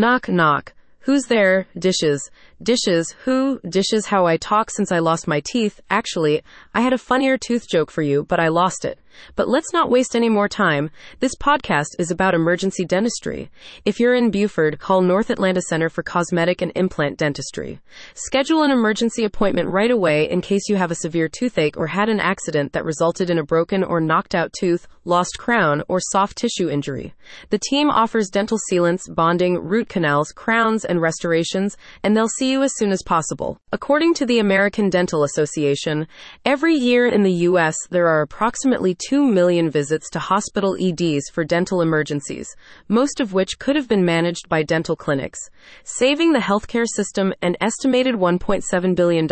Knock, knock. Who's there? Dishes. Dishes. Who? Dishes how I talk since I lost my teeth. Actually, I had a funnier tooth joke for you, but I lost it. But let's not waste any more time. This podcast is about emergency dentistry. If you're in Buford, call North Atlanta Center for Cosmetic and Implant Dentistry. Schedule an emergency appointment right away in case you have a severe toothache or had an accident that resulted in a broken or knocked out tooth, lost crown, or soft tissue injury. The team offers dental sealants, bonding, root canals, crowns, and restorations, and they'll see you as soon as possible. According to the American Dental Association, every year in the U.S., there are approximately 2 million visits to hospital EDs for dental emergencies, most of which could have been managed by dental clinics, saving the healthcare system an estimated $1.7 billion.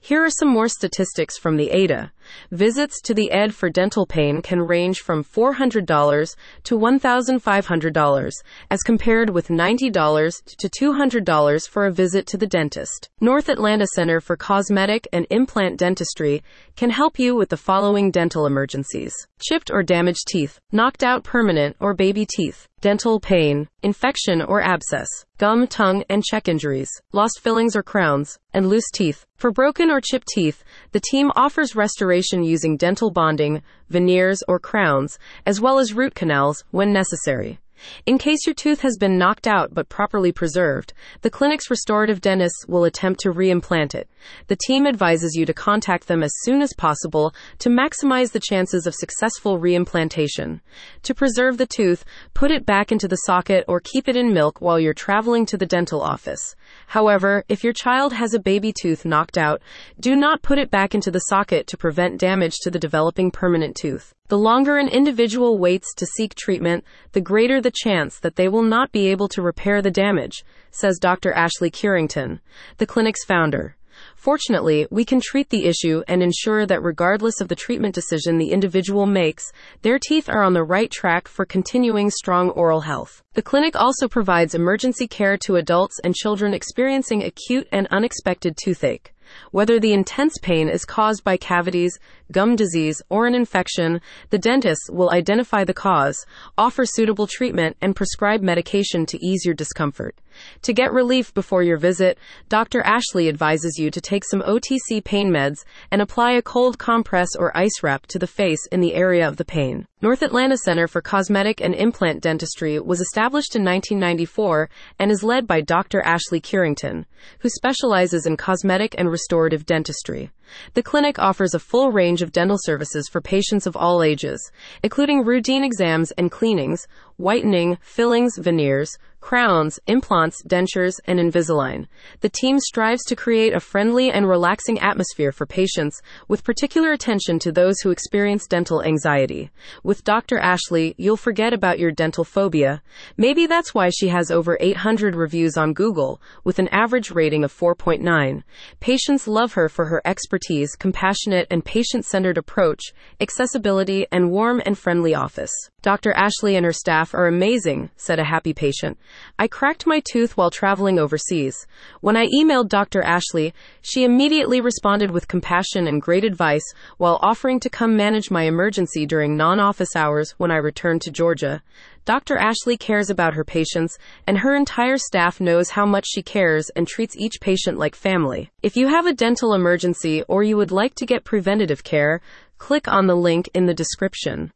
Here are some more statistics from the ADA. Visits to the ED for dental pain can range from $400 to $1,500, as compared with $90 to $200 for a visit to the dentist. North Atlanta Center for Cosmetic and Implant Dentistry can help you with the following dental emergencies chipped or damaged teeth, knocked out permanent or baby teeth, dental pain, infection or abscess, gum, tongue, and cheek injuries, lost fillings or crowns, and loose teeth. For broken or chipped teeth, the team offers restoration using dental bonding, veneers, or crowns, as well as root canals when necessary. In case your tooth has been knocked out but properly preserved, the clinic's restorative dentists will attempt to reimplant it. The team advises you to contact them as soon as possible to maximize the chances of successful reimplantation. To preserve the tooth, put it back into the socket or keep it in milk while you're traveling to the dental office. However, if your child has a baby tooth knocked out, do not put it back into the socket to prevent damage to the developing permanent tooth. The longer an individual waits to seek treatment, the greater the chance that they will not be able to repair the damage, says Dr. Ashley Curington, the clinic's founder. Fortunately, we can treat the issue and ensure that regardless of the treatment decision the individual makes, their teeth are on the right track for continuing strong oral health. The clinic also provides emergency care to adults and children experiencing acute and unexpected toothache. Whether the intense pain is caused by cavities, gum disease, or an infection, the dentist will identify the cause, offer suitable treatment, and prescribe medication to ease your discomfort. To get relief before your visit, Dr. Ashley advises you to take some OTC pain meds and apply a cold compress or ice wrap to the face in the area of the pain. North Atlanta Center for Cosmetic and Implant Dentistry was established in 1994 and is led by Dr. Ashley Curington, who specializes in cosmetic and restorative dentistry. The clinic offers a full range of dental services for patients of all ages, including routine exams and cleanings, whitening, fillings, veneers, crowns, implants, dentures, and Invisalign. The team strives to create a friendly and relaxing atmosphere for patients, with particular attention to those who experience dental anxiety. With Dr. Ashley, you'll forget about your dental phobia. Maybe that's why she has over 800 reviews on Google, with an average rating of 4.9. Patients love her for her expertise, compassionate and patient centered approach, accessibility, and warm and friendly office. Dr. Ashley and her staff are amazing, said a happy patient. I cracked my tooth while traveling overseas. When I emailed Dr. Ashley, she immediately responded with compassion and great advice while offering to come manage my emergency during non office hours when I returned to Georgia. Dr. Ashley cares about her patients, and her entire staff knows how much she cares and treats each patient like family. If you have a dental emergency or you would like to get preventative care, click on the link in the description.